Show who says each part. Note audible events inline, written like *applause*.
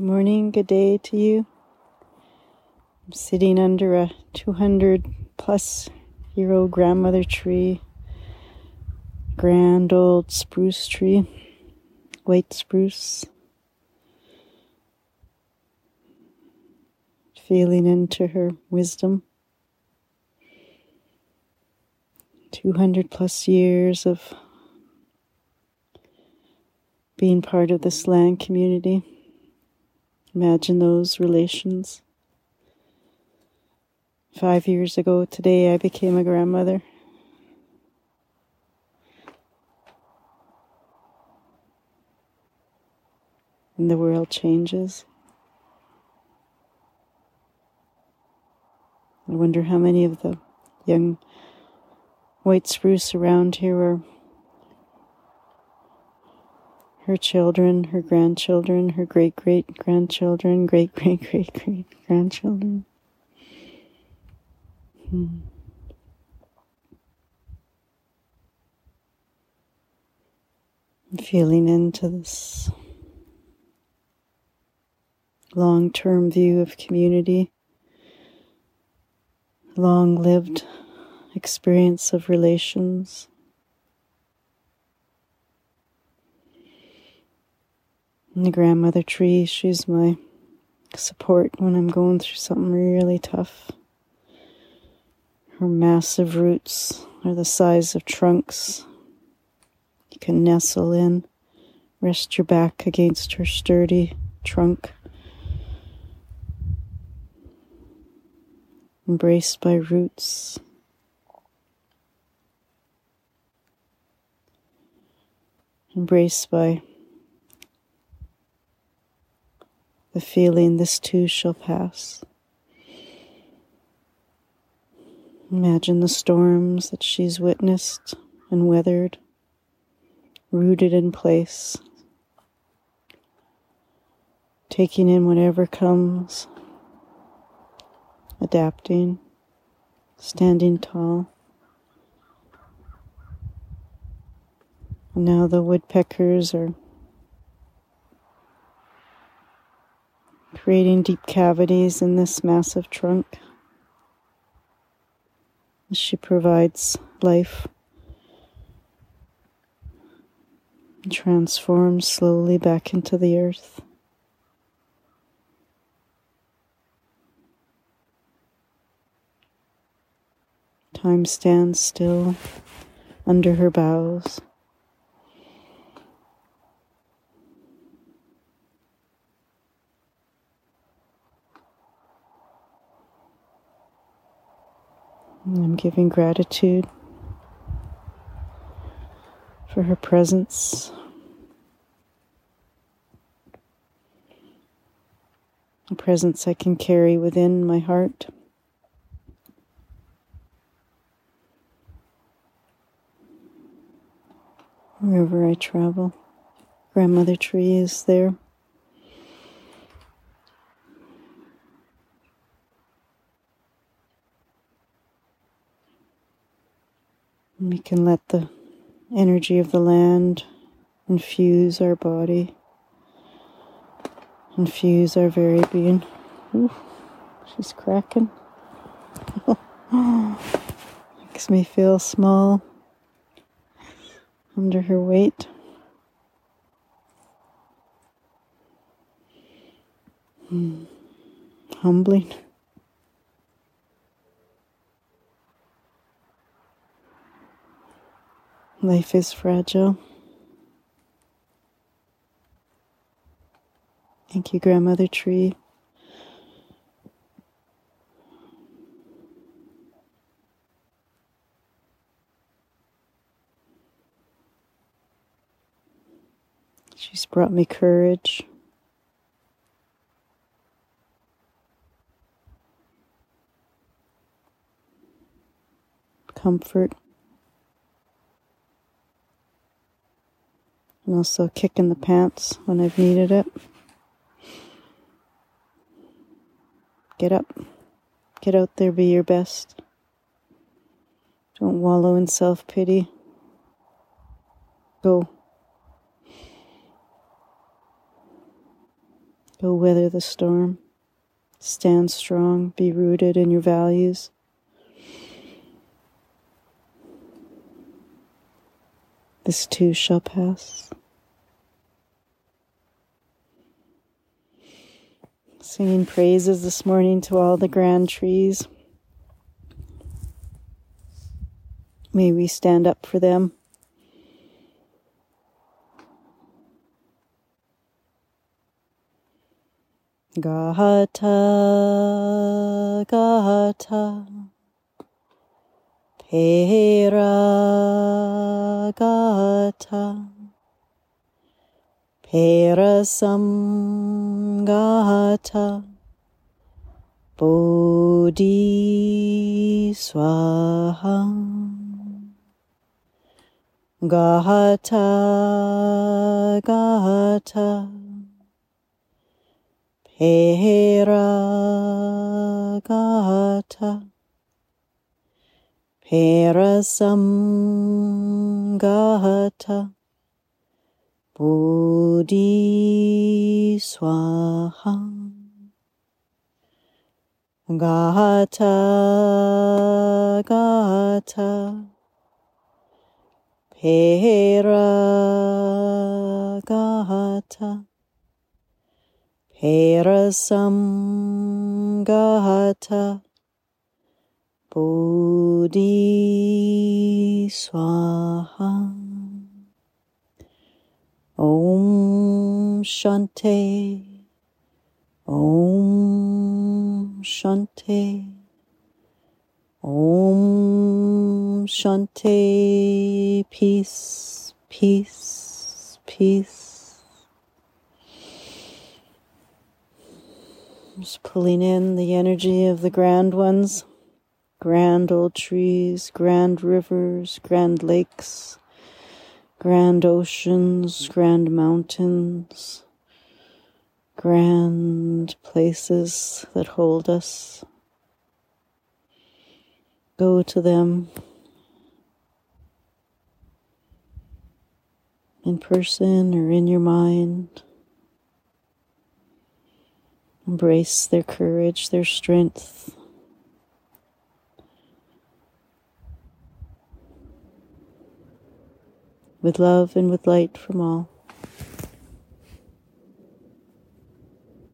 Speaker 1: Good morning, good day to you. I'm sitting under a 200 plus year old grandmother tree, grand old spruce tree, white spruce. Feeling into her wisdom. 200 plus years of being part of this land community. Imagine those relations. Five years ago today, I became a grandmother. And the world changes. I wonder how many of the young white spruce around here are her children, her grandchildren, her great great grandchildren, great great great great grandchildren. Hmm. Feeling into this long term view of community, long lived experience of relations. And the grandmother tree, she's my support when I'm going through something really tough. Her massive roots are the size of trunks. You can nestle in, rest your back against her sturdy trunk. Embraced by roots. Embraced by the feeling this too shall pass. Imagine the storms that she's witnessed and weathered, rooted in place, taking in whatever comes, adapting, standing tall. Now the woodpeckers are creating deep cavities in this massive trunk. She provides life, transforms slowly back into the earth. Time stands still under her boughs. I'm giving gratitude for her presence. A presence I can carry within my heart. Wherever I travel, grandmother tree is there. We can let the energy of the land infuse our body, infuse our very being. Ooh, she's cracking. *laughs* Makes me feel small under her weight. Hmm. Humbling. Life is fragile. Thank you, Grandmother Tree. She's brought me courage. Comfort. And also a kick in the pants when I've needed it. Get up. Get out there, be your best. Don't wallow in self pity. Go. Go weather the storm. Stand strong. Be rooted in your values. This too shall pass. Singing praises this morning to all the grand trees. May we stand up for them. Gata, Gata, Pera, Gata, Perasam, Gata, Bodhi, Swaha. Gata, Gata, Pera, Perasam, Gata, Bodhi, Swaha. Gata, Gata, Pera Gata Perasam Gata Bodhi Swaha Om Shanti Om Shanti Om Shanti, peace, peace, peace. Just pulling in the energy of the grand ones, grand old trees, grand rivers, grand lakes, grand oceans, grand mountains, grand places that hold us. Go to them in person or in your mind. Embrace their courage, their strength. With love and with light from all.